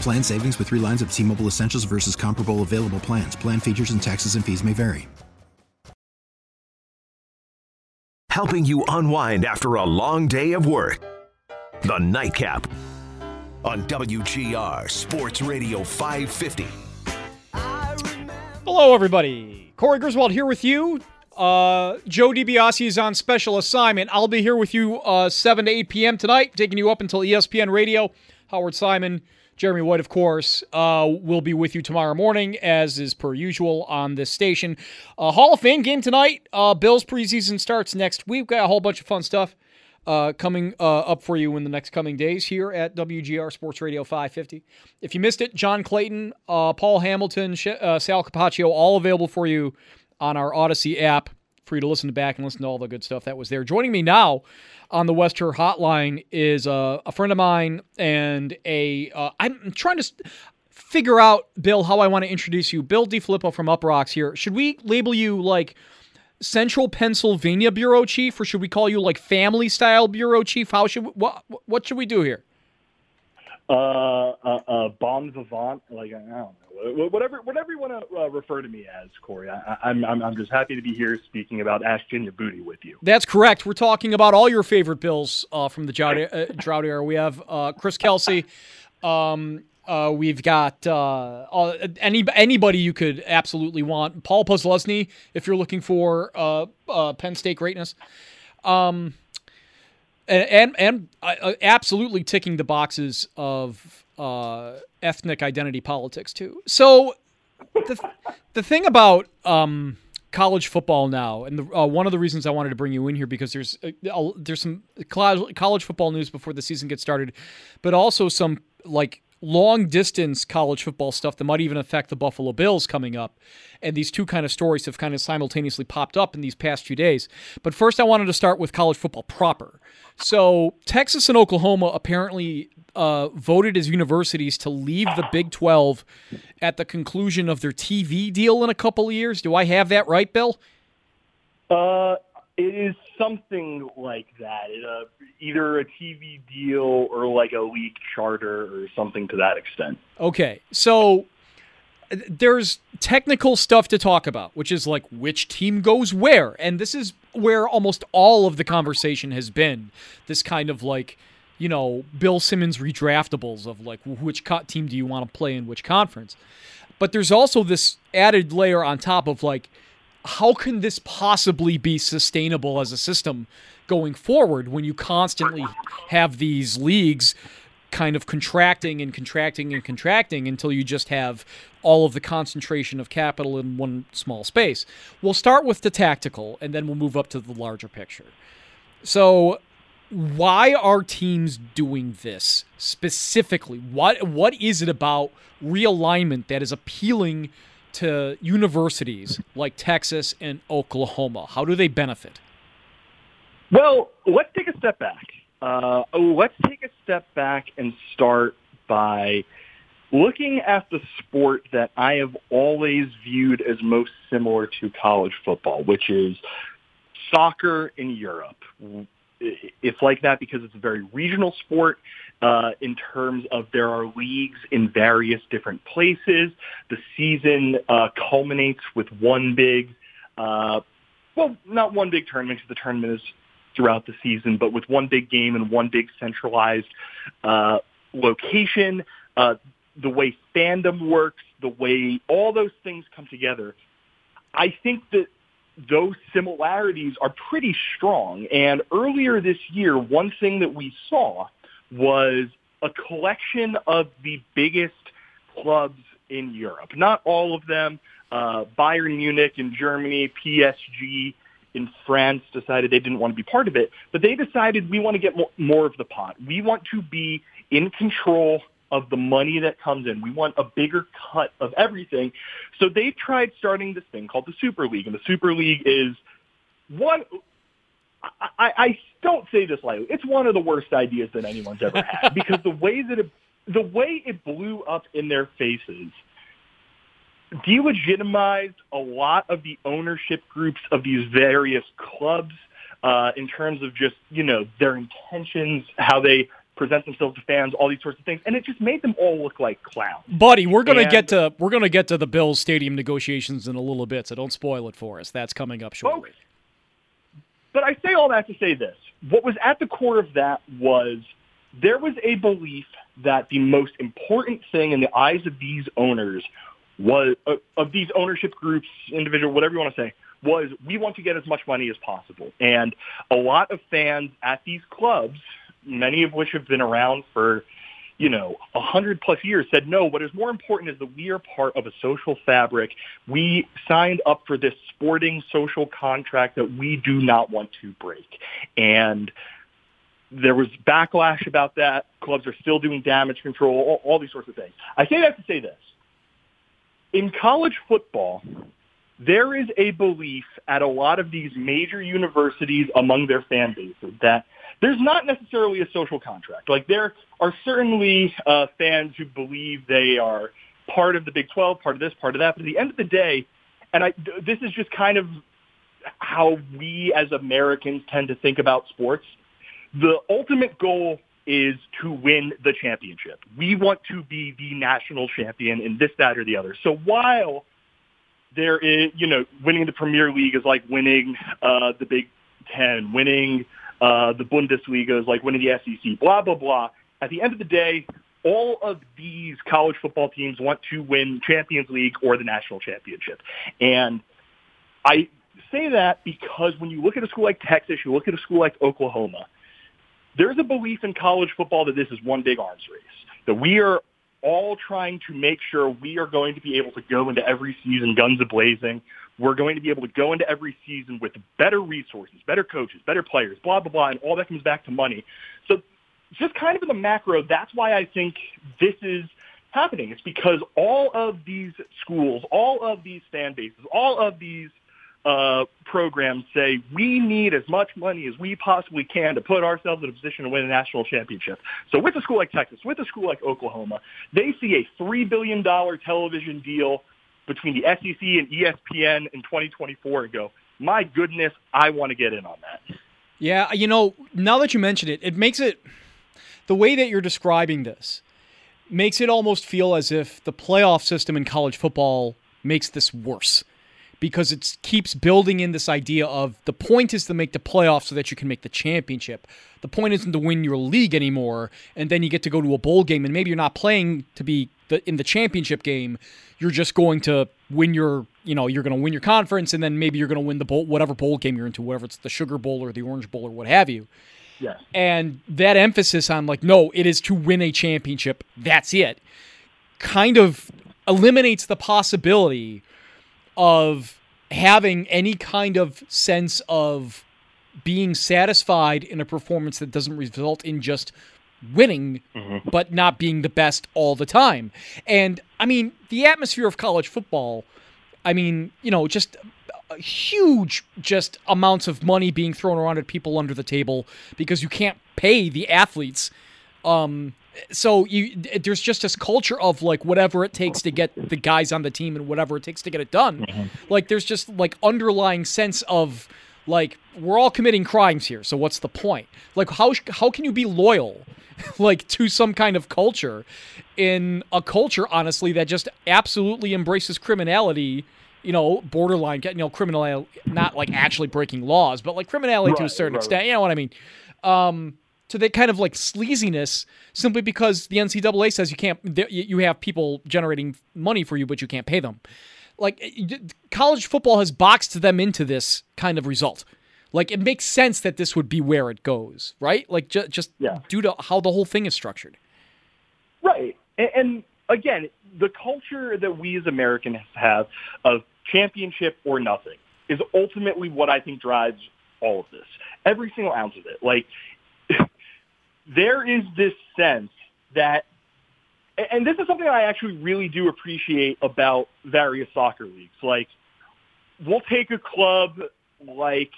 Plan savings with three lines of T Mobile Essentials versus comparable available plans. Plan features and taxes and fees may vary. Helping you unwind after a long day of work. The Nightcap on WGR Sports Radio 550. Hello, everybody. Corey Griswold here with you. Uh, Joe DiBiase is on special assignment. I'll be here with you uh, 7 to 8 p.m. tonight, taking you up until ESPN Radio. Howard Simon Jeremy White, of course, uh, will be with you tomorrow morning, as is per usual on this station. Uh, Hall of Fame game tonight. Uh, Bills preseason starts next week. We've got a whole bunch of fun stuff uh, coming uh, up for you in the next coming days here at WGR Sports Radio 550. If you missed it, John Clayton, uh, Paul Hamilton, Sal Capaccio, all available for you on our Audacy app. For you to listen to back and listen to all the good stuff that was there. Joining me now on the Wester Hotline is uh, a friend of mine and a. am uh, trying to figure out, Bill, how I want to introduce you. Bill DiFilippo from Uproxx here. Should we label you like Central Pennsylvania bureau chief, or should we call you like family style bureau chief? How should we, what what should we do here? Uh, uh, uh vivant, like I don't know whatever whatever you want to uh, refer to me as, Corey. I, I'm, I'm just happy to be here speaking about Ashton Youboty with you. That's correct. We're talking about all your favorite Bills uh, from the drought, uh, drought era. We have uh, Chris Kelsay. Um, uh, we've got uh, any anybody you could absolutely want. Paul Posluszny, if you're looking for Penn State greatness. Um, and and, and absolutely ticking the boxes of ethnic identity politics too. So the the thing about um, college football now, and the, uh, one of the reasons I wanted to bring you in here because there's uh, there's some college football news before the season gets started, but also some like long distance college football stuff that might even affect the Buffalo Bills coming up. And these two kind of stories have kind of simultaneously popped up in these past few days. But first, I wanted to start with college football proper. So, Texas and Oklahoma apparently uh, voted as universities to leave the Big 12 at the conclusion of their TV deal in a couple of years. Do I have that right, Bill? Uh, it is something like that. It, uh, either a TV deal or like a league charter or something to that extent. Okay, so there's technical stuff to talk about, which is like which team goes where, and this is where almost all of the conversation has been. This kind of like you know, Bill Simmons redraftables of like which team do you want to play in which conference. But there's also this added layer on top of like, how can this possibly be sustainable as a system going forward when you constantly have these leagues kind of contracting and contracting and contracting until you just have all of the concentration of capital in one small space. We'll start with the tactical and then we'll move up to the larger picture. So why are teams doing this specifically? What what is it about realignment that is appealing to universities like Texas and Oklahoma? How do they benefit? Well, let's take a step back. Uh, let's take a step back and start by looking at the sport that I have always viewed as most similar to college football, which is soccer in Europe it's like that because it's a very regional sport uh, in terms of there are leagues in various different places. The season uh, culminates with one big, uh, well, not one big tournament because the tournament is throughout the season, but with one big game and one big centralized uh, location, uh, the way fandom works, the way all those things come together. I think that those similarities are pretty strong. And earlier this year, one thing that we saw was a collection of the biggest clubs in Europe. Not all of them. Uh, Bayern Munich in Germany, PSG in France decided they didn't want to be part of it, but they decided we want to get more, more of the pot. We want to be in control of the money that comes in. We want a bigger cut of everything. So they've tried starting this thing called the Super League, and the Super League is one. I, I don't say this lightly. It's one of the worst ideas that anyone's ever had because the way that it, the way it blew up in their faces delegitimized a lot of the ownership groups of these various clubs uh, in terms of just you know their intentions, how they present themselves to fans, all these sorts of things, and it just made them all look like clowns. Buddy, we're gonna and, get to we're gonna get to the Bills stadium negotiations in a little bit, so don't spoil it for us. That's coming up shortly. But I say all that to say this: what was at the core of that was there was a belief that the most important thing in the eyes of these owners was uh, of these ownership groups, individual, whatever you want to say, was we want to get as much money as possible. And a lot of fans at these clubs many of which have been around for, you know, a hundred plus years, said no. What is more important is that we are part of a social fabric. We signed up for this sporting social contract that we do not want to break, and there was backlash about that. Clubs are still doing damage control, all, all these sorts of things. I say that to say this. In college football, there is a belief at a lot of these major universities among their fan bases that there's not necessarily a social contract. Like there are certainly uh, fans who believe they are part of the Big 12, part of this, part of that. But at the end of the day, and I, this is just kind of how we as Americans tend to think about sports. The ultimate goal is to win the championship. We want to be the national champion in this, that, or the other. So while there is, you know, winning the Premier League is like winning uh, the Big Ten, winning uh, the Bundesliga is like winning the SEC, blah, blah, blah. At the end of the day, all of these college football teams want to win Champions League or the national championship. And I say that because when you look at a school like Texas, you look at a school like Oklahoma, there's a belief in college football that this is one big arms race, that we are all trying to make sure we are going to be able to go into every season guns a-blazing. We're going to be able to go into every season with better resources, better coaches, better players, blah, blah, blah, and all that comes back to money. So just kind of in the macro, that's why I think this is happening. It's because all of these schools, all of these fan bases, all of these uh, programs say we need as much money as we possibly can to put ourselves in a position to win a national championship. So with a school like Texas, with a school like Oklahoma, they see a $3 billion television deal between the SEC and ESPN in 2024 and go, my goodness, I want to get in on that. Yeah, you know, now that you mention it, it makes it the way that you're describing this makes it almost feel as if the playoff system in college football makes this worse because it keeps building in this idea of the point is to make the playoffs so that you can make the championship. The point isn't to win your league anymore, and then you get to go to a bowl game, and maybe you're not playing to be the, in the championship game. You're just going to win your, you know, you're going to win your conference, and then maybe you're going to win the bowl, whatever bowl game you're into, whether it's the Sugar Bowl or the Orange Bowl or what have you. Yes. And that emphasis on like, no, it is to win a championship. That's it. Kind of eliminates the possibility of having any kind of sense of being satisfied in a performance that doesn't result in just winning mm-hmm. but not being the best all the time. And I mean, the atmosphere of college football, I mean, you know, just huge just amounts of money being thrown around at people under the table because you can't pay the athletes um so you there's just this culture of like whatever it takes to get the guys on the team and whatever it takes to get it done. Mm-hmm. Like there's just like underlying sense of like we're all committing crimes here. So what's the point? Like how how can you be loyal like to some kind of culture in a culture honestly that just absolutely embraces criminality you know, borderline, you know, criminal, not like actually breaking laws, but like criminality right, to a certain right. extent. You know what I mean? Um, to that kind of like sleaziness simply because the NCAA says you can't you have people generating money for you but you can't pay them. Like college football has boxed them into this kind of result. Like it makes sense that this would be where it goes, right? Like ju- just yeah. due to how the whole thing is structured. Right. And, and again, the culture that we as Americans have of championship or nothing is ultimately what I think drives all of this. Every single ounce of it. Like there is this sense that, and this is something I actually really do appreciate about various soccer leagues. Like, we'll take a club like,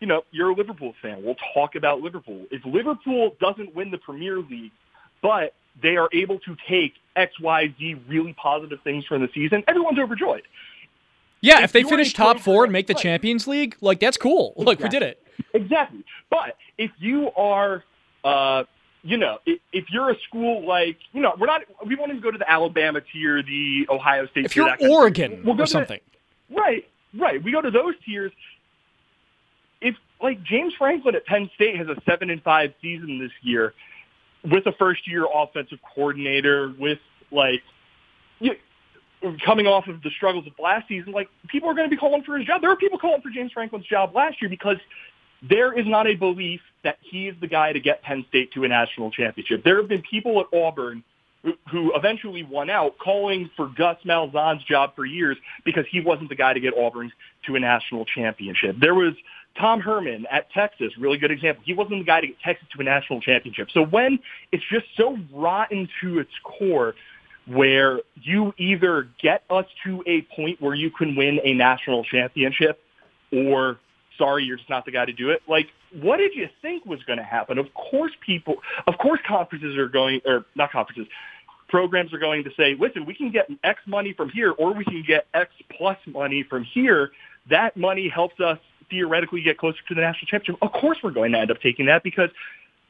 you know, you're a Liverpool fan. We'll talk about Liverpool. If Liverpool doesn't win the Premier League, but they are able to take X, Y, Z really positive things from the season, everyone's overjoyed. Yeah, if, if they finish top four and make the Champions League, like that's cool. Exactly. Look, we did it. Exactly. But if you are uh, you know, if, if, you're a school like, you know, we're not, we won't even go to the Alabama tier, the Ohio State if tier. If you're Oregon we'll go or something. The, right, right. We go to those tiers. If, like, James Franklin at Penn State has a 7 and 5 season this year with a first year offensive coordinator, with, like, you, coming off of the struggles of last season, like, people are going to be calling for his job. There were people calling for James Franklin's job last year because there is not a belief that he is the guy to get Penn State to a national championship. There have been people at Auburn who, eventually won out calling for Gus Malzahn's job for years because he wasn't the guy to get Auburn to a national championship. There was Tom Herman at Texas, really good example. He wasn't the guy to get Texas to a national championship. So when it's just so rotten to its core where you either get us to a point where you can win a national championship or sorry, you're just not the guy to do it. Like, what did you think was going to happen? Of course, people, of course, conferences are going, or not conferences, programs are going to say, listen, we can get X money from here, or we can get X plus money from here. That money helps us theoretically get closer to the national championship. Of course, we're going to end up taking that because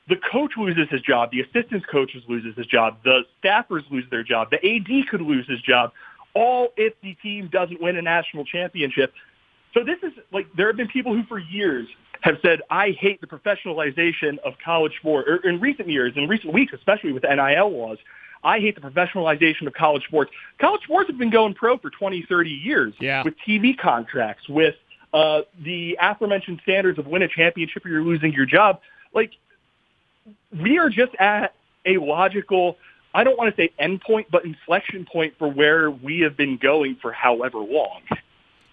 the coach loses his job, the assistant coaches loses his job, the staffers lose their job, the AD could lose his job, all if the team doesn't win a national championship. So this is like there have been people who for years have said, I hate the professionalization of college sport, or in recent years, in recent weeks, especially with NIL laws, I hate the professionalization of college sports. College sports have been going pro for 20, 30 years yeah. with TV contracts, with uh, the aforementioned standards of win a championship or you're losing your job. Like, we are just at a logical, I don't want to say endpoint, but inflection point for where we have been going for however long.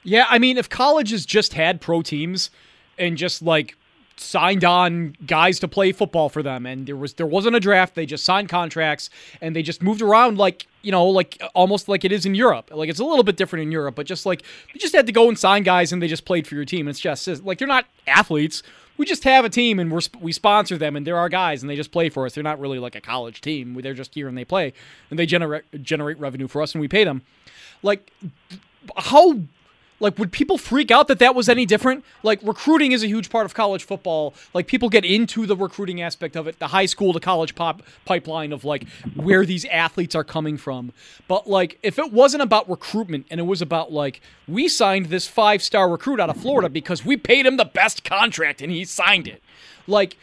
Yeah, I mean, if colleges just had pro teams and just like signed on guys to play football for them and there was there wasn't a draft they just signed contracts and they just moved around like you know like almost like it is in Europe. Like it's a little bit different in Europe but just like you just had to go and sign guys and they just played for your team. It's just like they're not athletes. We just have a team and we're we sponsor them and they're our guys and they just play for us. They're not really like a college team. They're just here and they play and they generate generate revenue for us and we pay them. Like how like, would people freak out that that was any different? Like, recruiting is a huge part of college football. Like, people get into the recruiting aspect of it, the high school to college pop pipeline of like where these athletes are coming from. But like, if it wasn't about recruitment and it was about like we signed this five star recruit out of Florida because we paid him the best contract and he signed it, like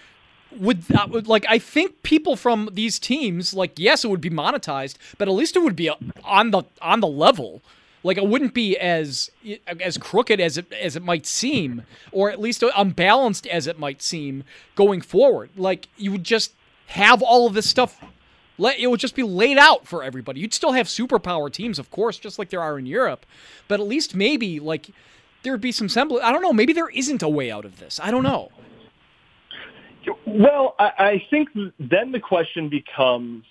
would, uh, like I think people from these teams like yes it would be monetized but at least it would be on the on the level like it wouldn't be as as crooked as it as it might seem, or at least unbalanced as it might seem going forward. Like you would just have all of this stuff. Let it would just be laid out for everybody. You'd still have superpower teams, of course, just like there are in Europe, but at least maybe like there would be some semblance. I don't know. Maybe there isn't a way out of this. I don't know. Well, I, I think then the question becomes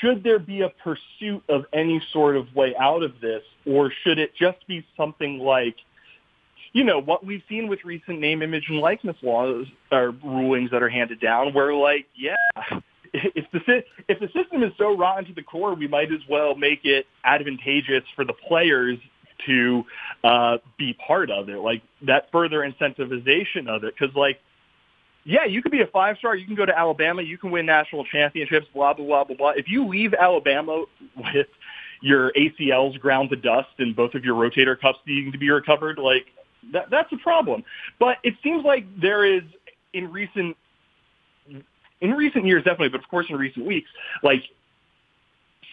should there be a pursuit of any sort of way out of this, or should it just be something like, you know, what we've seen with recent name, image, and likeness laws or rulings that are handed down, where like, yeah, if the if the system is so rotten to the core, we might as well make it advantageous for the players to uh, be part of it, like that further incentivization of it, because like yeah, you could be a five star. You can go to Alabama. You can win national championships. Blah blah blah blah blah. If you leave Alabama with your ACLs ground to dust and both of your rotator cuffs needing to be recovered, like that, that's a problem. But it seems like there is in recent in recent years, definitely, but of course in recent weeks, like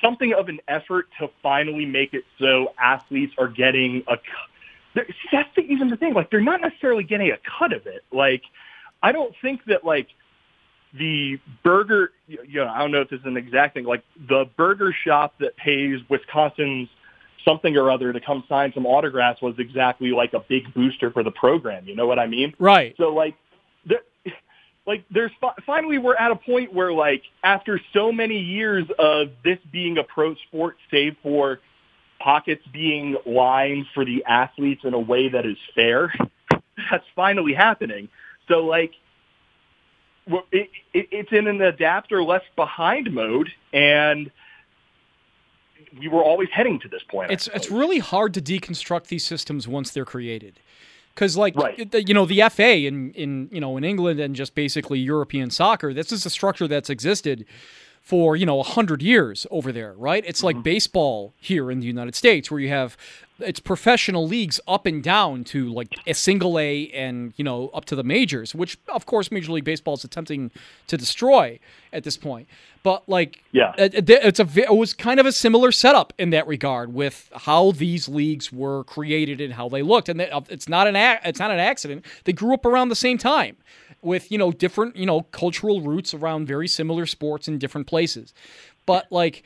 something of an effort to finally make it so athletes are getting a. See, that's the, even the thing. Like they're not necessarily getting a cut of it. Like I don't think that like the burger. You know, I don't know if this is an exact thing. Like the burger shop that pays Wisconsin's something or other to come sign some autographs was exactly like a big booster for the program. You know what I mean? Right. So like, there, like there's finally we're at a point where like after so many years of this being a pro sport, save for pockets being lined for the athletes in a way that is fair, that's finally happening. So like. It, it, it's in an adapt or left behind mode, and we were always heading to this point. It's it's really hard to deconstruct these systems once they're created. Because like right. you know the FA in in you know in England and just basically European soccer, this is a structure that's existed for you know a hundred years over there, right? It's like mm-hmm. baseball here in the United States, where you have it's professional leagues up and down to like a single A and you know up to the majors, which of course Major League Baseball is attempting to destroy at this point. But like, yeah, it, it's a it was kind of a similar setup in that regard with how these leagues were created and how they looked, and uh, it's not an it's not an accident. They grew up around the same time with you know different you know cultural roots around very similar sports in different places, but like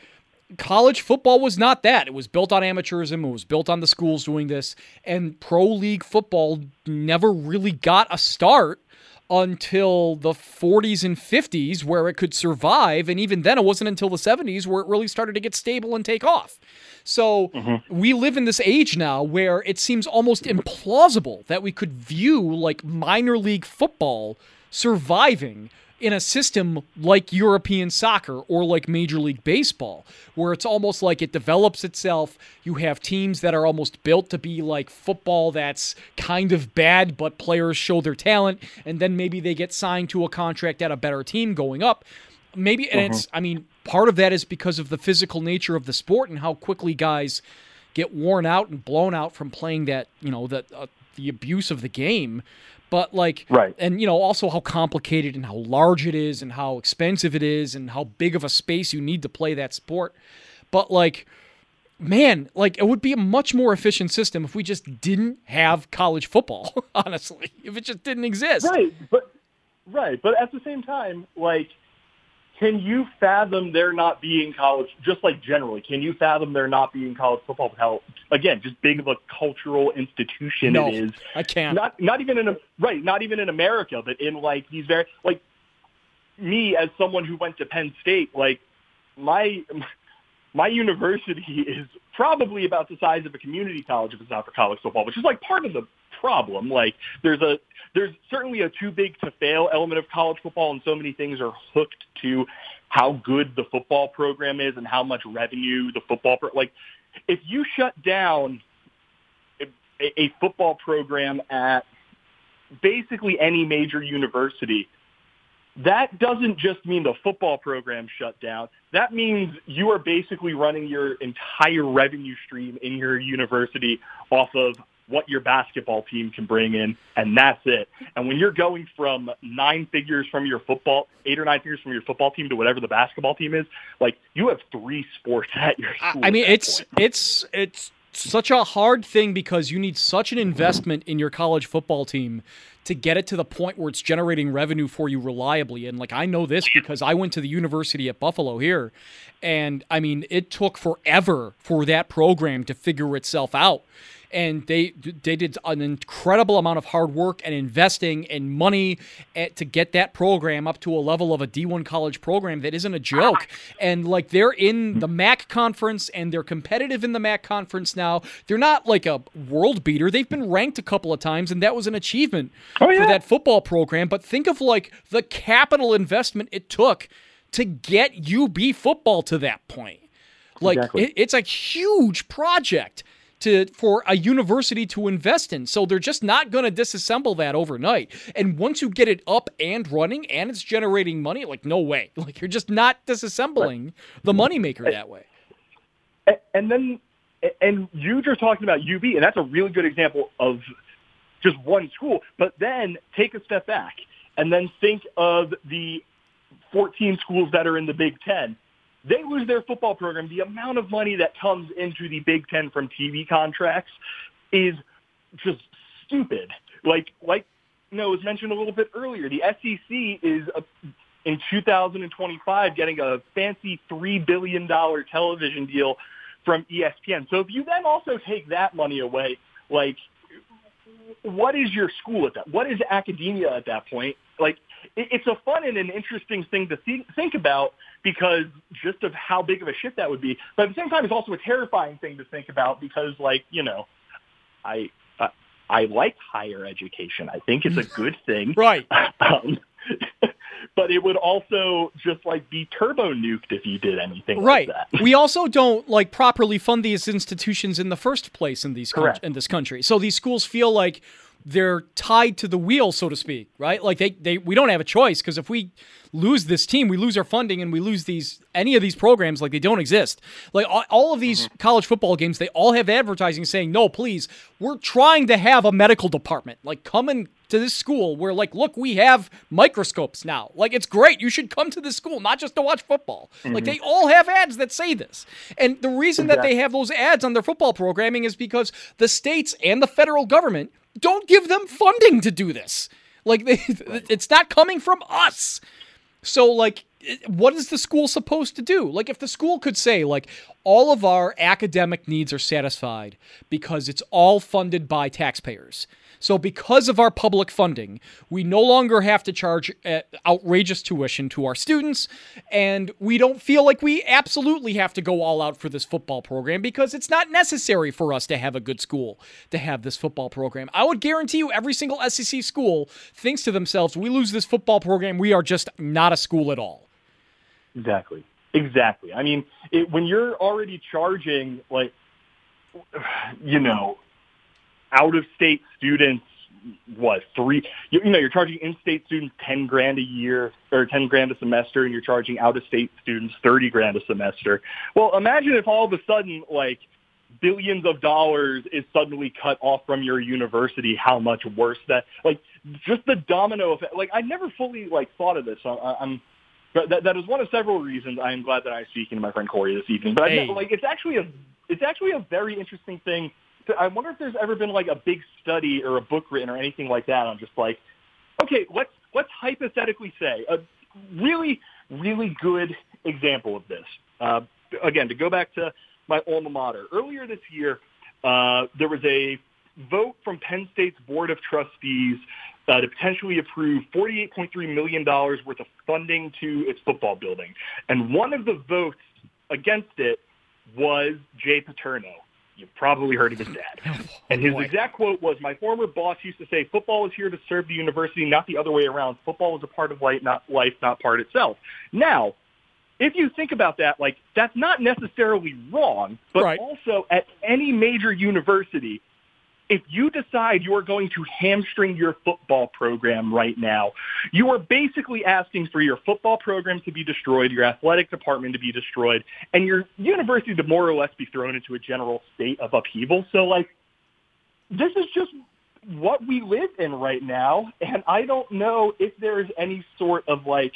college football was not that. It was built on amateurism. It was built on the schools doing this. And pro league football never really got a start until the 40s and 50s where it could survive. And even then, it wasn't until the 70s where it really started to get stable and take off. So mm-hmm. we live in this age now where it seems almost implausible that we could view like minor league football surviving in a system like European soccer or like Major League Baseball, where it's almost like it develops itself. You have teams that are almost built to be like football that's kind of bad, but players show their talent, and then maybe they get signed to a contract at a better team going up. Maybe, and it's, uh-huh. I mean, part of that is because of the physical nature of the sport and how quickly guys get worn out and blown out from playing that, you know, that uh, the abuse of the game. But like, right, and you know, also how complicated and how large it is, and how expensive it is, and how big of a space you need to play that sport. But like, man, like it would be a much more efficient system if we just didn't have college football. Honestly, if it just didn't exist. Right, but right, but at the same time, like can you fathom there not being college, just like generally, can you fathom there not being college football? How, again, just big of a cultural institution no, it is. I can't. Not, not even in, a, right, not even in America, but in like these very, like me as someone who went to Penn State, like my, my university is probably about the size of a community college if it's not for college football, which is like part of the problem. Like there's a there's certainly a too big to fail element of college football, and so many things are hooked to how good the football program is and how much revenue the football pro- like. If you shut down a, a football program at basically any major university, that doesn't just mean the football program shut down. That means you are basically running your entire revenue stream in your university off of what your basketball team can bring in, and that's it. And when you're going from nine figures from your football, eight or nine figures from your football team to whatever the basketball team is, like you have three sports at your school. I mean, it's point. it's it's such a hard thing because you need such an investment in your college football team to get it to the point where it's generating revenue for you reliably. And like I know this because I went to the university at Buffalo here, and I mean it took forever for that program to figure itself out and they they did an incredible amount of hard work and investing and money at, to get that program up to a level of a D1 college program that isn't a joke. And like they're in the MAC conference and they're competitive in the MAC conference now. They're not like a world beater. They've been ranked a couple of times and that was an achievement oh, yeah. for that football program. But think of like the capital investment it took to get UB football to that point. Like exactly. it, it's a huge project to for a university to invest in. So they're just not going to disassemble that overnight. And once you get it up and running and it's generating money, like no way. Like you're just not disassembling the moneymaker that way. And then and you just talking about UB, and that's a really good example of just one school. But then take a step back and then think of the 14 schools that are in the Big Ten, they lose their football program. The amount of money that comes into the Big Ten from TV contracts is just stupid. Like, like, you know, it was mentioned a little bit earlier. The SEC is a, in 2025 getting a fancy $3 billion television deal from ESPN. So if you then also take that money away, like, what is your school at that? What is academia at that point? Like, it's a fun and an interesting thing to think about because just of how big of a shift that would be. But at the same time, it's also a terrifying thing to think about because, like, you know, I uh, I like higher education. I think it's a good thing. right. Um, but it would also just like be turbo nuked if you did anything right. like that. we also don't like properly fund these institutions in the first place in these Correct. in this country. So these schools feel like they're tied to the wheel, so to speak, right? Like they, they we don't have a choice because if we lose this team, we lose our funding and we lose these any of these programs, like they don't exist. Like all, all of these mm-hmm. college football games, they all have advertising saying, "No, please, we're trying to have a medical department. Like come and to this school where like look we have microscopes now. Like it's great. You should come to this school not just to watch football. Like mm-hmm. they all have ads that say this. And the reason that they have those ads on their football programming is because the states and the federal government don't give them funding to do this. Like they, it's not coming from us. So like what is the school supposed to do? Like if the school could say like all of our academic needs are satisfied because it's all funded by taxpayers. So because of our public funding, we no longer have to charge uh, outrageous tuition to our students and we don't feel like we absolutely have to go all out for this football program because it's not necessary for us to have a good school to have this football program. I would guarantee you every single SEC school thinks to themselves, we lose this football program, we are just not a school at all. Exactly. Exactly. I mean, it, when you're already charging like, you know, out of state students, what three? You, you know, you're charging in-state students ten grand a year or ten grand a semester, and you're charging out-of-state students thirty grand a semester. Well, imagine if all of a sudden, like, billions of dollars is suddenly cut off from your university. How much worse that, like, just the domino effect. Like, I never fully like thought of this. So I, I'm but that, that is one of several reasons I am glad that I'm speaking to my friend Corey this evening. But Hey. I, like, it's actually a it's actually a very interesting thing. I wonder if there's ever been like a big study or a book written or anything like that on just like, okay, let's let's hypothetically say a really really good example of this. Uh, again, to go back to my alma mater earlier this year, uh, there was a vote from Penn State's Board of Trustees uh, to potentially approve $48.3 million worth of funding to its football building. And one of the votes against it was Jay Paterno. You've probably heard of his dad. Oh, and his exact quote was, my former boss used to say, football is here to serve the university, not the other way around. Football is a part of life, not life, not part itself. Now, if you think about that, like that's not necessarily wrong, but Right. also at any major university, if you decide you are going to hamstring your football program right now, you are basically asking for your football program to be destroyed, your athletic department to be destroyed, and your university to more or less be thrown into a general state of upheaval. So like, this is just what we live in right now, and I don't know if there is any sort of like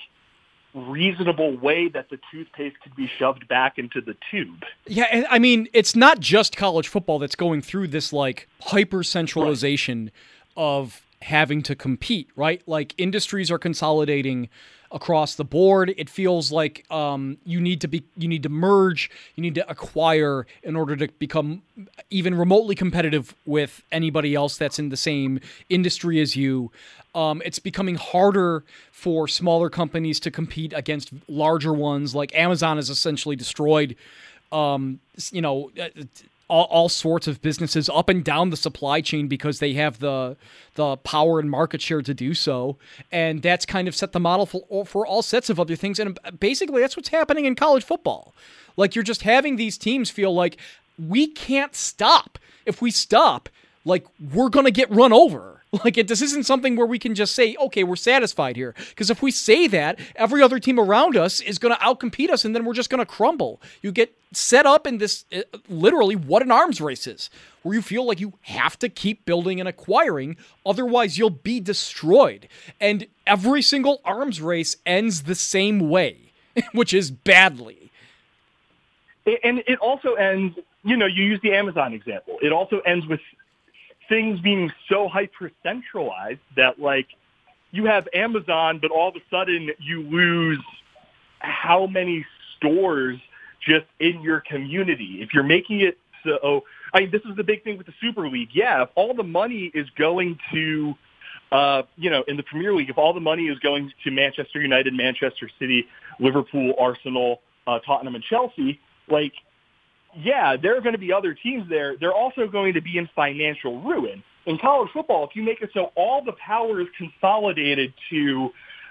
reasonable way that the toothpaste could be shoved back into the tube. Yeah, and I mean, it's not just college football that's going through this like hyper centralization of having to compete, right? Like industries are consolidating across the board. It feels like um, you need to be, you need to merge, you need to acquire in order to become even remotely competitive with anybody else that's in the same industry as you. Um, it's becoming harder for smaller companies to compete against larger ones. Like Amazon is essentially destroyed um, you know, uh, all, all sorts of businesses up and down the supply chain because they have the the power and market share to do so, and that's kind of set the model for for all sets of other things. And basically, that's what's happening in college football. Like you're just having these teams feel like we can't stop. If we stop, like we're gonna get run over. Like it, this isn't something where we can just say, okay, we're satisfied here. Because if we say that, every other team around us is going to outcompete us, and then we're just going to crumble. You get set up in this uh, literally what an arms race is, where you feel like you have to keep building and acquiring, otherwise you'll be destroyed. And every single arms race ends the same way, which is badly. And it also ends, you know, you use the Amazon example. It also ends with things being so hyper centralized that like you have Amazon, but all of a sudden you lose how many stores just in your community. If you're making it so, I mean, this is the big thing with the Super League. Yeah, if all the money is going to, uh, you know, in the Premier League, if all the money is going to Manchester United, Manchester City, Liverpool, Arsenal, uh, Tottenham, and Chelsea, like yeah, there are going to be other teams there. They're also going to be in financial ruin. In college football, if you make it so all the power is consolidated to,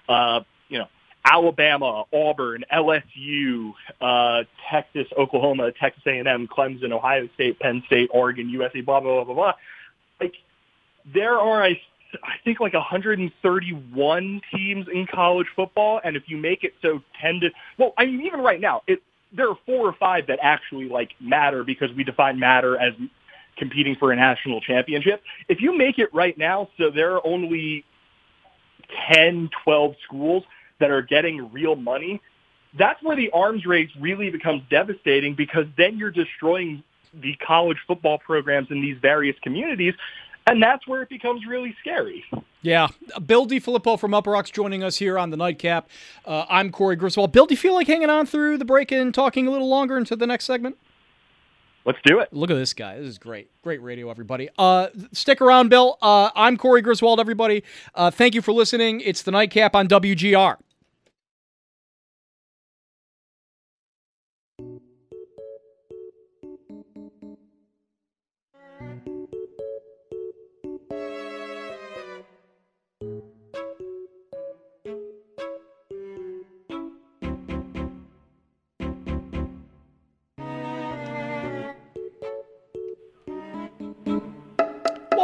uh, you know, Alabama, Auburn, LSU, uh, Texas, Oklahoma, Texas A&M, Clemson, Ohio State, Penn State, Oregon, USC, blah, blah, blah, blah, blah. Like, there are, I, I think, like 131 teams in college football, and if you make it so 10 to, well, I mean, even right now, it, there are four or five that actually like matter because we define matter as competing for a national championship. If you make it right now, so there are only 10, 12 schools that are getting real money, that's where the arms race really becomes devastating because then you're destroying the college football programs in these various communities and that's where it becomes really scary. Yeah. Bill DiFilippo from Uproxx joining us here on the nightcap. Uh, I'm Corey Griswold. Bill, do you feel like hanging on through the break and talking a little longer into the next segment? Let's do it. Look at this guy. This is great. Great radio, everybody. Uh, stick around, Bill. Uh, I'm Corey Griswold, everybody. Uh, thank you for listening. It's the nightcap on WGR.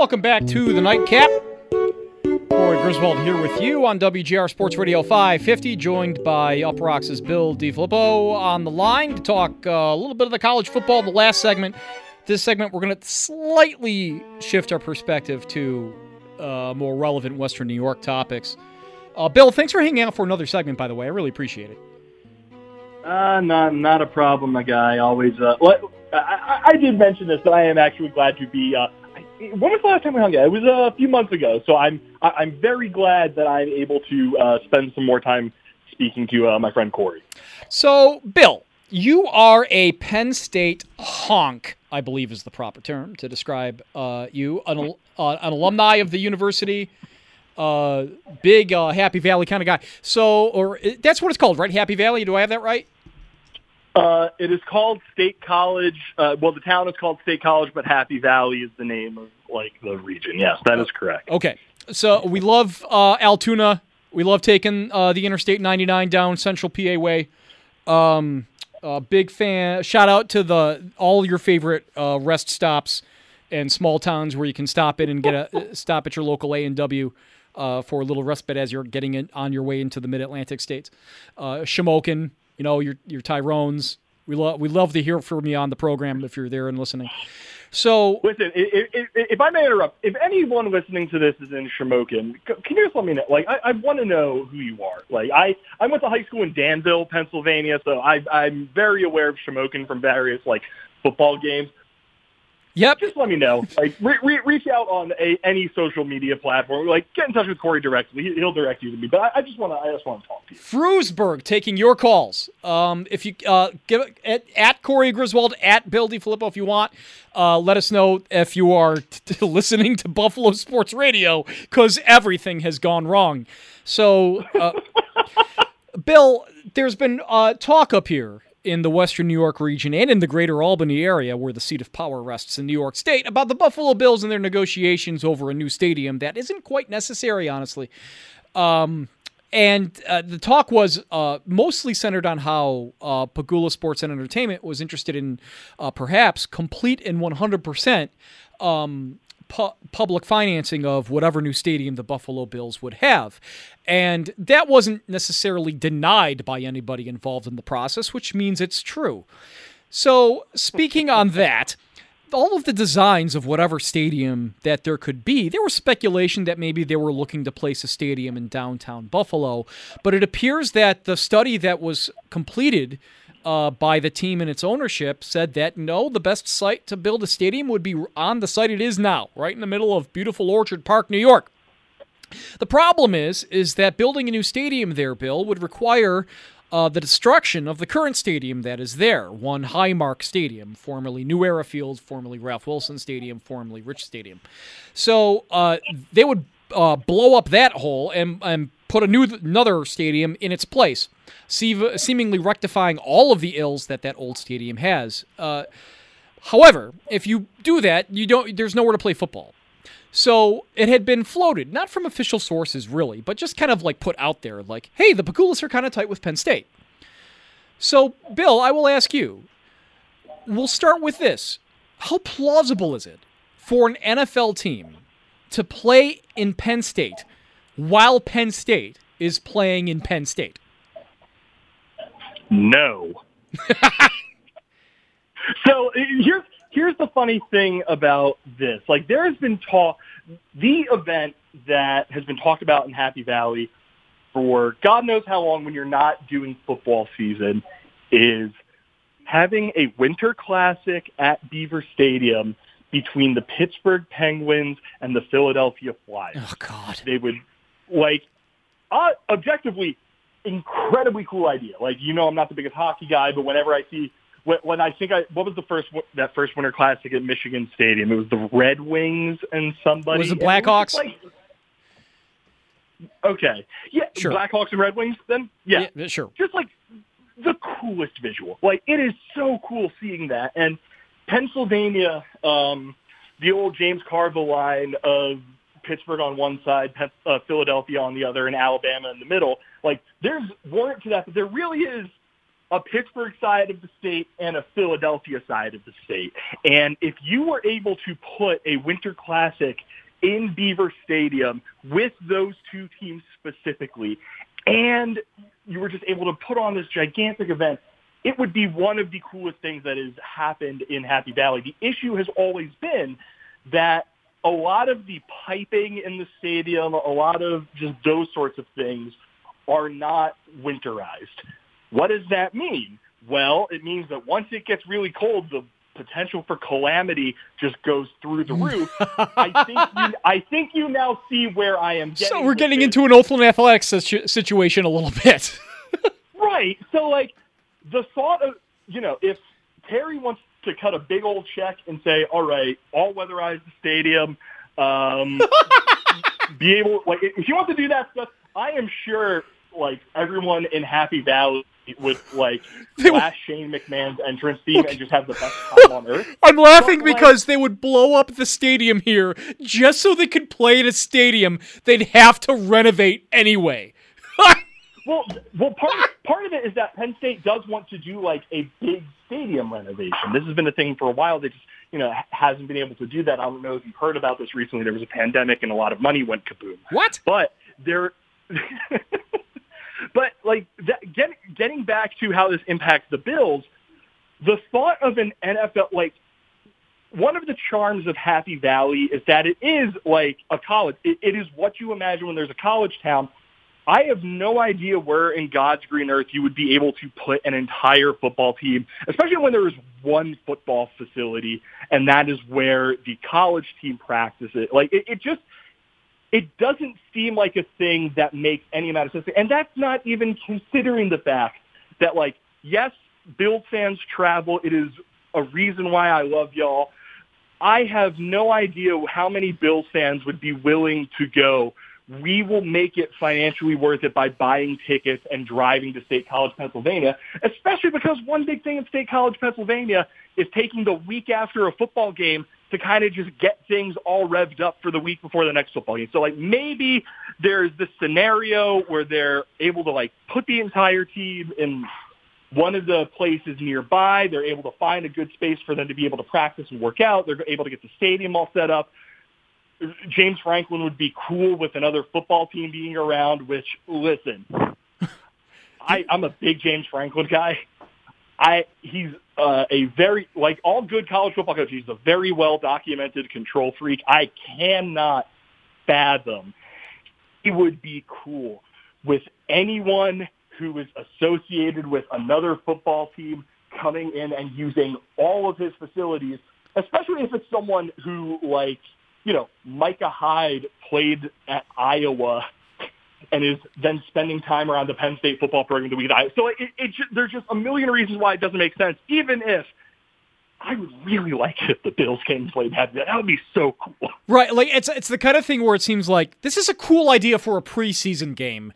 Welcome back to the Nightcap. Corey Griswold here with you on WGR Sports Radio 550, joined by Uproxx' Bill DiFilippo on the line to talk uh, a little bit of the college football. The last segment, this segment, we're going to slightly shift our perspective to uh, more relevant Western New York topics. Uh, Bill, thanks for hanging out for another segment, by the way. I really appreciate it. Uh, not not a problem, my guy. Always. Uh, well, I, I did mention this, but I am actually glad to be uh, when was the last time we hung out? It was a few months ago. So I'm I'm very glad that I'm able to uh, spend some more time speaking to uh, my friend Corey. So, Bill, you are a Penn State honk, I believe is the proper term to describe uh, you, an, uh, an alumni of the university. Uh, big uh, Happy Valley kind of guy. So, or that's what it's called, right? Happy Valley. Do I have that right? Uh, it is called State College. Uh, well, the town is called State College, but Happy Valley is the name of like the region. Yes, that is correct. Okay, so we love uh, Altoona. We love taking uh, the Interstate 99 down Central PA way. Um, big fan. Shout out to the all your favorite uh, rest stops and small towns where you can stop in and get a stop at your local A and W. Uh, for a little respite as you're getting in, on your way into the Mid Atlantic states. Uh, Shamokin, you know, your your Tyrones. We love we love to hear from you on the program if you're there and listening. So listen, if, if, if I may interrupt, if anyone listening to this is in Shamokin, can you just let me know? Like, I, I want to know who you are. Like, I I went to high school in Danville, Pennsylvania, so I I'm very aware of Shamokin from various like football games. Yep. Just let me know. Like, re- re- reach out on a, any social media platform. Like, get in touch with Corey directly. He, will direct you to me. But I, I just want to. I just want to talk to you. Frewsburg taking your calls. Um, if you uh, give at, at Corey Griswold at Bill DiFilippo if you want. Uh, let us know if you are t- listening to Buffalo Sports Radio because everything has gone wrong. So, uh, Bill, there's been uh, talk up here in the Western New York region and in the greater Albany area, where the seat of power rests in New York State, about the Buffalo Bills and their negotiations over a new stadium that isn't quite necessary, honestly. Um, and uh, the talk was uh, mostly centered on how uh, Pegula Sports and Entertainment was interested in uh, perhaps complete and 100% um, pu- public financing of whatever new stadium the Buffalo Bills would have. And that wasn't necessarily denied by anybody involved in the process, which means it's true. So, speaking on that, all of the designs of whatever stadium that there could be, there was speculation that maybe they were looking to place a stadium in downtown Buffalo. But it appears that the study that was completed uh, by the team and its ownership said that no, the best site to build a stadium would be on the site it is now, right in the middle of beautiful Orchard Park, New York. The problem is, is that building a new stadium there, Bill, would require uh, the destruction of the current stadium that is there, one Highmark Stadium, formerly New Era Field, formerly Ralph Wilson Stadium, formerly Rich Stadium. So uh, they would uh, blow up that hole and, and put a new another stadium in its place, seemingly rectifying all of the ills that that old stadium has. Uh, however, if you do that, you don't. There's nowhere to play football. So it had been floated, not from official sources really, but just kind of like put out there, like, hey, the Pegulas are kind of tight with Penn State. So, Bill, I will ask you. We'll start with this. How plausible is it for an NFL team to play in Penn State while Penn State is playing in Penn State? No. so uh, here's here's the funny thing about this. Like there has been talk, the event that has been talked about in Happy Valley for God knows how long when you're not doing football season is having a winter classic at Beaver Stadium between the Pittsburgh Penguins and the Philadelphia Flyers. Oh God. They would like uh, objectively incredibly cool idea. Like you know I'm not the biggest hockey guy, but whenever I see when, when I think I what was the first that first Winter Classic at Michigan Stadium? It was the Red Wings and somebody. Was the Blackhawks? Like, okay, yeah, sure. Blackhawks and Red Wings. Then yeah. yeah, sure. Just like the coolest visual. Like it is so cool seeing that. And Pennsylvania, um, the old James Carville line of Pittsburgh on one side, uh, Philadelphia on the other, and Alabama in the middle. Like there's warrant to that, but there really is a Pittsburgh side of the state and a Philadelphia side of the state. And if you were able to put a Winter Classic in Beaver Stadium with those two teams specifically, and you were just able to put on this gigantic event, it would be one of the coolest things that has happened in Happy Valley. The issue has always been that a lot of the piping in the stadium, a lot of just those sorts of things are not winterized. What does that mean? Well, it means that once it gets really cold, the potential for calamity just goes through the roof. I think you, I think you now see where I am getting. So we're getting into an Oakland Athletics situation a little bit. right. So like the thought of you know if Terry wants to cut a big old check and say, all right, all weatherize the stadium, um, be able like if you want to do that stuff, I am sure like everyone in Happy Valley would like flash Shane McMahon's entrance theme and just have the best time on earth. I'm laughing but, because like, they would blow up the stadium here just so they could play in a stadium they'd have to renovate anyway. Well, well, part part of it is that Penn State does want to do like a big stadium renovation. This has been a thing for a while. They just you know hasn't been able to do that. I don't know if you've heard about this recently. There was a pandemic and a lot of money went kaboom. What? But there. But like that, get, getting back to how this impacts the Bills, the thought of an NFL like one of the charms of Happy Valley is that it is like a college. It, it is what you imagine when there's a college town. I have no idea where in God's green earth you would be able to put an entire football team, especially when there is one football facility, and that is where the college team practices. Like it, it just it doesn't seem like a thing that makes any amount of sense. And that's not even considering the fact that, like, yes, Bill fans travel. It is a reason why I love y'all. I have no idea how many Bills fans would be willing to go. We will make it financially worth it by buying tickets and driving to State College, Pennsylvania, especially because one big thing in State College, Pennsylvania is taking the week after a football game to kind of just get things all revved up for the week before the next football game. So like maybe there's this scenario where they're able to like put the entire team in one of the places nearby. They're able to find a good space for them to be able to practice and work out. They're able to get the stadium all set up. James Franklin would be cool with another football team being around. Which listen, I, I'm a big James Franklin guy. I he's uh, a very like all good college football coaches. He's a very well documented control freak. I cannot fathom he would be cool with anyone who is associated with another football team coming in and using all of his facilities, especially if it's someone who like you know Micah Hyde played at Iowa and is then spending time around the Penn State football program the week that I. So it, it just, there's just a million reasons why it doesn't make sense, even if I would really like it if the Bills came and played that. That would be so cool. Right, like it's it's the kind of thing where it seems like this is a cool idea for a preseason game.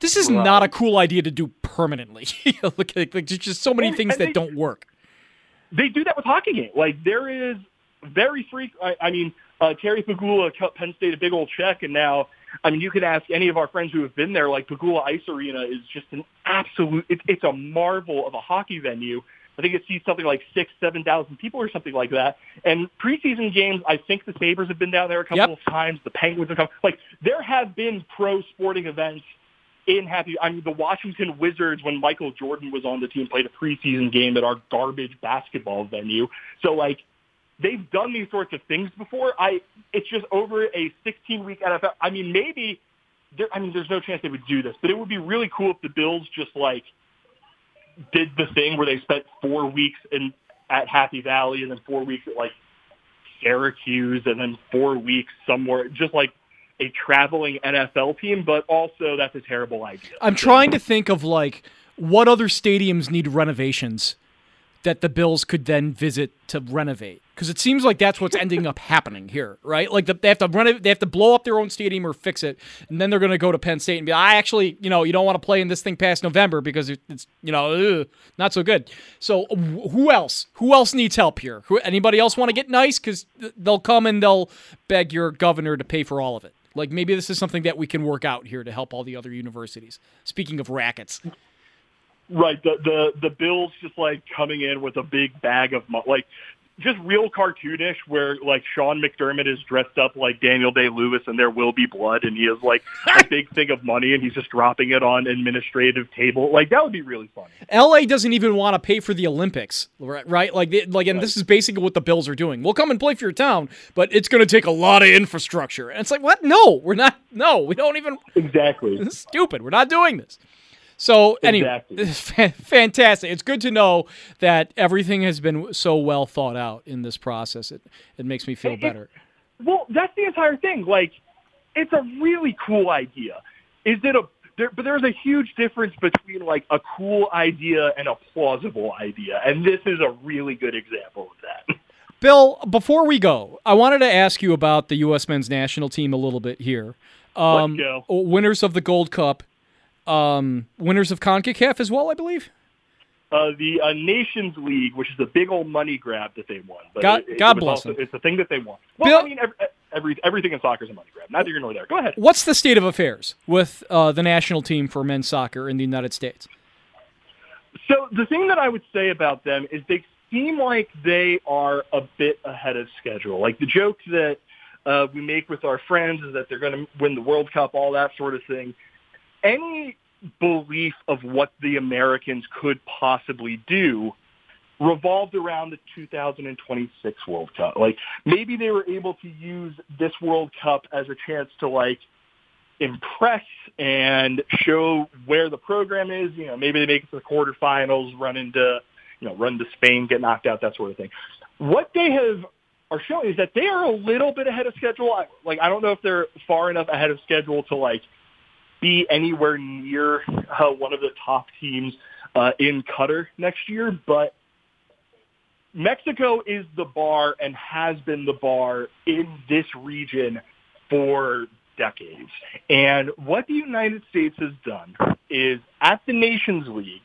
This is right. not a cool idea to do permanently. like, like, like, there's just so many and, things and that they, don't work. They do that with hockey games. Like there is very freak. I, I mean, uh, Terry Pegula cut Penn State a big old check, and now I mean, you could ask any of our friends who have been there. Like Pegula Ice Arena is just an absolute. It's it's a marvel of a hockey venue. I think it seats something like six, seven thousand people or something like that. And preseason games, I think the Sabres have been down there a couple yep. of times. The Penguins have come. Like there have been pro sporting events in Happy. I mean, the Washington Wizards, when Michael Jordan was on the team, played a preseason game at our garbage basketball venue. So like they've done these sorts of things before. I it's just over a 16 week NFL. I mean, maybe there. I mean, there's no chance they would do this, but it would be really cool if the Bills just like did the thing where they spent four weeks in at Happy Valley and then four weeks at like Syracuse and then four weeks somewhere, just like a traveling NFL team. But also, that's a terrible idea. I'm trying to think of like what other stadiums need renovations that the Bills could then visit to renovate because it seems like that's what's ending up happening here, right? Like the, they have to run they have to blow up their own stadium or fix it, and then they're going to go to Penn State and be, I actually, you know, you don't want to play in this thing past November because it's, you know, ugh, not so good. So who else? Who else needs help here? Who, anybody else want to get nice? Because they'll come and they'll beg your governor to pay for all of it. Like maybe this is something that we can work out here to help all the other universities. Speaking of rackets. Right. The the the Bills just like coming in with a big bag of money. Like just real cartoonish where like Sean McDermott is dressed up like Daniel Day Lewis and there will be blood and he has like a big thing of money and he's just dropping it on administrative table. Like that would be really funny. LA doesn't even want to pay for the Olympics, right? Like like and right. this is basically what the Bills are doing. We'll come and play for your town, but it's going to take a lot of infrastructure. And it's like, "What? No, we're not no, we don't even Exactly. This is stupid. We're not doing this." So anyway, exactly. fantastic. It's good to know that everything has been so well thought out in this process. It it makes me feel it, better. It, well, that's the entire thing. Like, it's a really cool idea. Is it a there, but there's a huge difference between like a cool idea and a plausible idea, and this is a really good example of that. Bill, before we go, I wanted to ask you about the U.S. men's national team a little bit here. Um, Let's go. Winners of the Gold Cup um, winners of CONCACAF as well, I believe. Uh, the uh, Nations League, which is a big old money grab that they won. But God, it, God it bless also, them. It's the thing that they won. Well, Bill, I mean, every, every, everything in soccer is a money grab. Neither here nor there. Go ahead. What's the state of affairs with uh, the national team for men's soccer in the United States? So the thing that I would say about them is they seem like they are a bit ahead of schedule. Like the joke that uh, we make with our friends is that they're going to win the World Cup, all that sort of thing. Any belief of what the Americans could possibly do revolved around the 2026 World Cup. Like maybe they were able to use this World Cup as a chance to like impress and show where the program is. You know, maybe they make it to the quarterfinals, run into, you know, run to Spain, get knocked out, that sort of thing. What they have are showing is that they are a little bit ahead of schedule. Like I don't know if they're far enough ahead of schedule to like be anywhere near uh, one of the top teams uh, in Qatar next year, but Mexico is the bar and has been the bar in this region for decades. And what the United States has done is at the Nations League,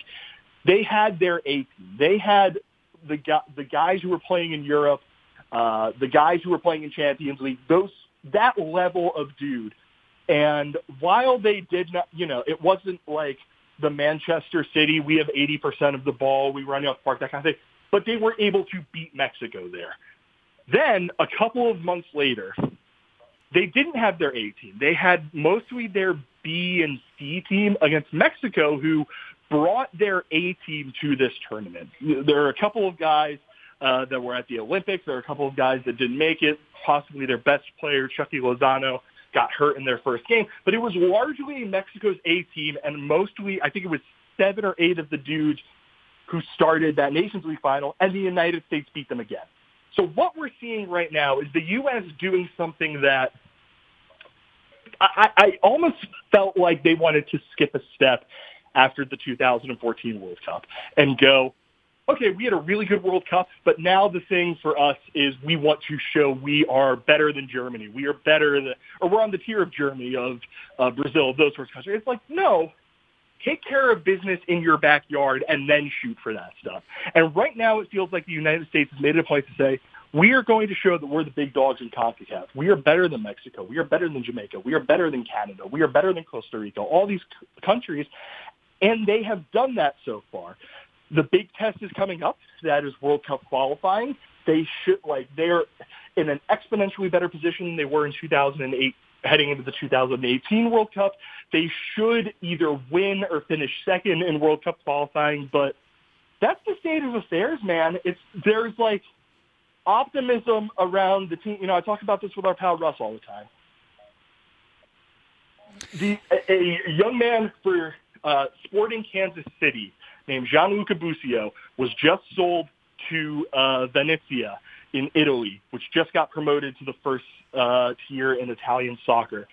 they had their A team. They had the the guys who were playing in Europe, uh, the guys who were playing in Champions League. Those that level of dude and while they did not, you know, it wasn't like the Manchester City, we have 80% of the ball, we run off the park, that kind of thing. But they were able to beat Mexico there. Then a couple of months later, they didn't have their A team. They had mostly their B and C team against Mexico, who brought their A team to this tournament. There are a couple of guys uh, that were at the Olympics. There are a couple of guys that didn't make it. Possibly their best player, Chucky Lozano, got hurt in their first game. But it was largely Mexico's A team, and mostly, I think it was seven or eight of the dudes who started that Nations League final, and the United States beat them again. So what we're seeing right now is the U.S. doing something that I, I almost felt like they wanted to skip a step after the 2014 World Cup and go, okay, we had a really good World Cup, but now the thing for us is we want to show we are better than Germany. We are better than, or we're on the tier of Germany, of uh, Brazil, those sorts of countries. It's like, no, take care of business in your backyard and then shoot for that stuff. And right now it feels like the United States has made it a point to say, we are going to show that we're the big dogs in CONCACAF. We are better than Mexico. We are better than Jamaica. We are better than Canada. We are better than Costa Rica. All these c- countries, and they have done that so far. The big test is coming up. That is World Cup qualifying. They should like they're in an exponentially better position than they were in 2008 heading into the 2018 World Cup. They should either win or finish second in World Cup qualifying, but that's the state of affairs, man. It's there's like optimism around the team. You know, I talk about this with our pal Russ all the time. The a, a young man for uh, Sporting Kansas City named Gianluca Busio was just sold to uh, Venezia in Italy, which just got promoted to the first uh, tier in Italian soccer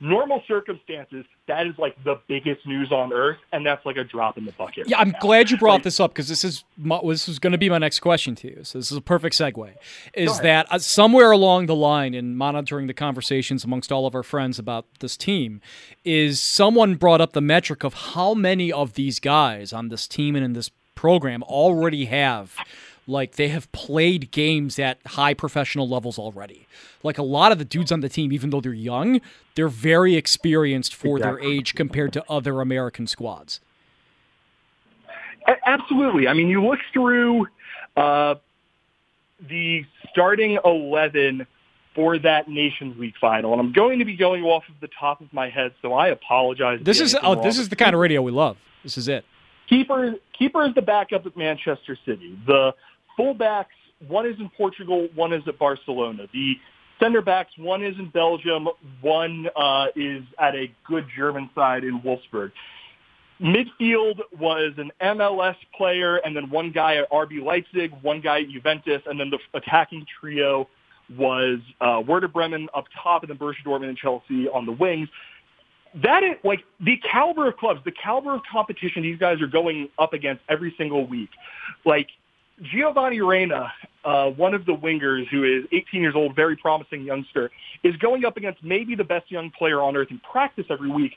normal circumstances, that is like the biggest news on earth, and that's like a drop in the bucket. Yeah, right I'm now. glad you brought Like, this up because this is my, this is going to be my next question to you. So this is a perfect segue. Is that uh, somewhere along the line in monitoring the conversations amongst all of our friends about this team, is someone brought up the metric of how many of these guys on this team and in this program already have like they have played games at high professional levels already. Like a lot of the dudes on the team, even though they're young, they're very experienced for their age compared to other American squads. Absolutely. I mean, you look through uh, the starting 11 for that Nations League final, and I'm going to be going off of the top of my head, so I apologize. This is oh, this is the kind of radio we love. This is it. keeper keeper is the backup at Manchester City. The fullbacks, one is in Portugal, one is at Barcelona. The center backs, one is in Belgium, one uh, is at a good German side in Wolfsburg. Midfield was an MLS player, and then one guy at RB Leipzig, one guy at Juventus, and then the attacking trio was uh, Werder Bremen up top, and then Borussia Dortmund and Chelsea on the wings that is like the caliber of clubs, the caliber of competition these guys are going up against every single week. Like Giovanni Reyna, uh, one of the wingers who is 18 years old, very promising youngster, is going up against maybe the best young player on earth in practice every week,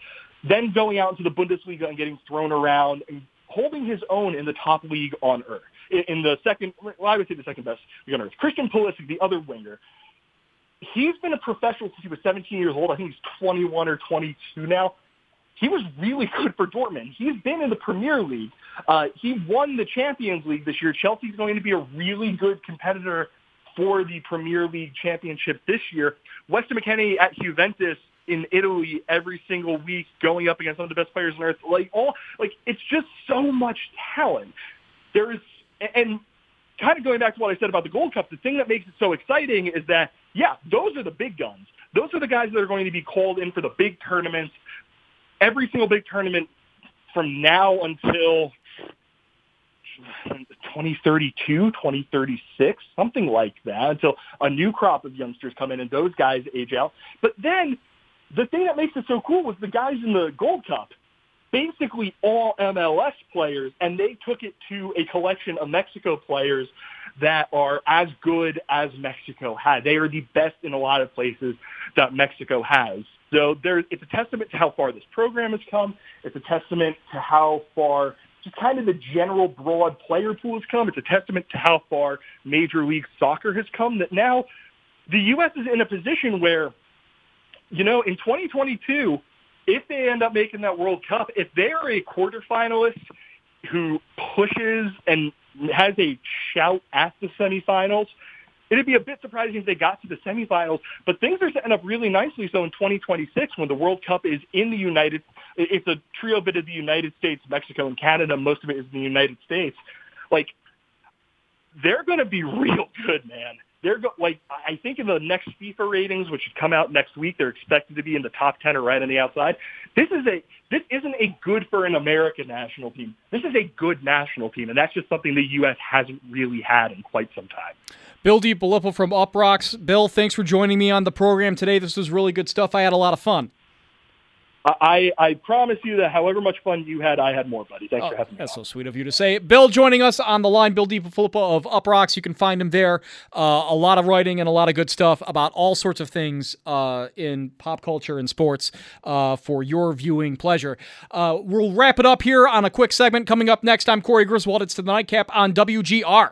then going out into the Bundesliga and getting thrown around and holding his own in the top league on earth. In in the second, well, I would say the second best league on earth. Christian Pulisic, the other winger, he's been a professional since he was 17 years old. I think he's 21 or 22 now. He was really good for Dortmund. He's been in the Premier League. Uh, he won the Champions League this year. Chelsea's going to be a really good competitor for the Premier League championship this year. Weston McKennie at Juventus in Italy every single week, going up against some of the best players on earth. Like all, like it's just so much talent. There is, and kind of going back to what I said about the Gold Cup, the thing that makes it so exciting is that, yeah, those are the big guns. Those are the guys that are going to be called in for the big tournaments. Every single big tournament from now until 2032, 2036, something like that, until a new crop of youngsters come in and those guys age out. But then the thing that makes it so cool was the guys in the Gold Cup basically all MLS players, and they took it to a collection of Mexico players that are as good as Mexico had. They are the best in a lot of places that Mexico has. So there, it's a testament to how far this program has come. It's a testament to how far just kind of the general broad player pool has come. It's a testament to how far Major League Soccer has come that now the U.S. is in a position where, you know, in 2022, if they end up making that World Cup, if they are a quarterfinalist who pushes and has a shout at the semifinals, it'd be a bit surprising if they got to the semifinals. But things are setting up really nicely. So in 2026, when the World Cup is in the United, it's a trio bit of the United States, Mexico, and Canada. Most of it is in the United States. Like they're going to be real good, man. They're go- like I think in the next FIFA ratings, which should come out next week, they're expected to be in the top ten or right on the outside. This is a this isn't a good for an American national team. This is a good national team, and that's just something the U.S. hasn't really had in quite some time. Bill DiFilippo from Uproxx. Bill, thanks for joining me on the program today. This was really good stuff. I had a lot of fun. I, I promise you that however much fun you had, I had more, buddy. Thanks oh, for having me. That's on. so sweet of you to say. Bill joining us on the line, Bill DiFilippo of Uproxx. You can find him there. Uh, a lot of writing and a lot of good stuff about all sorts of things uh, in pop culture and sports uh, for your viewing pleasure. Uh, we'll wrap it up here on a quick segment. Coming up next, I'm Corey Griswold. It's the Nightcap on WGR.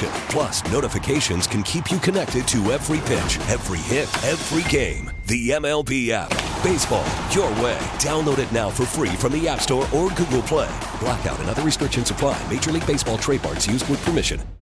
Plus, notifications can keep you connected to every pitch, every hit, every game. The MLB app. Baseball, your way. Download it now for free from the App Store or Google Play. Blackout and other restrictions apply. Major League Baseball trademarks used with permission.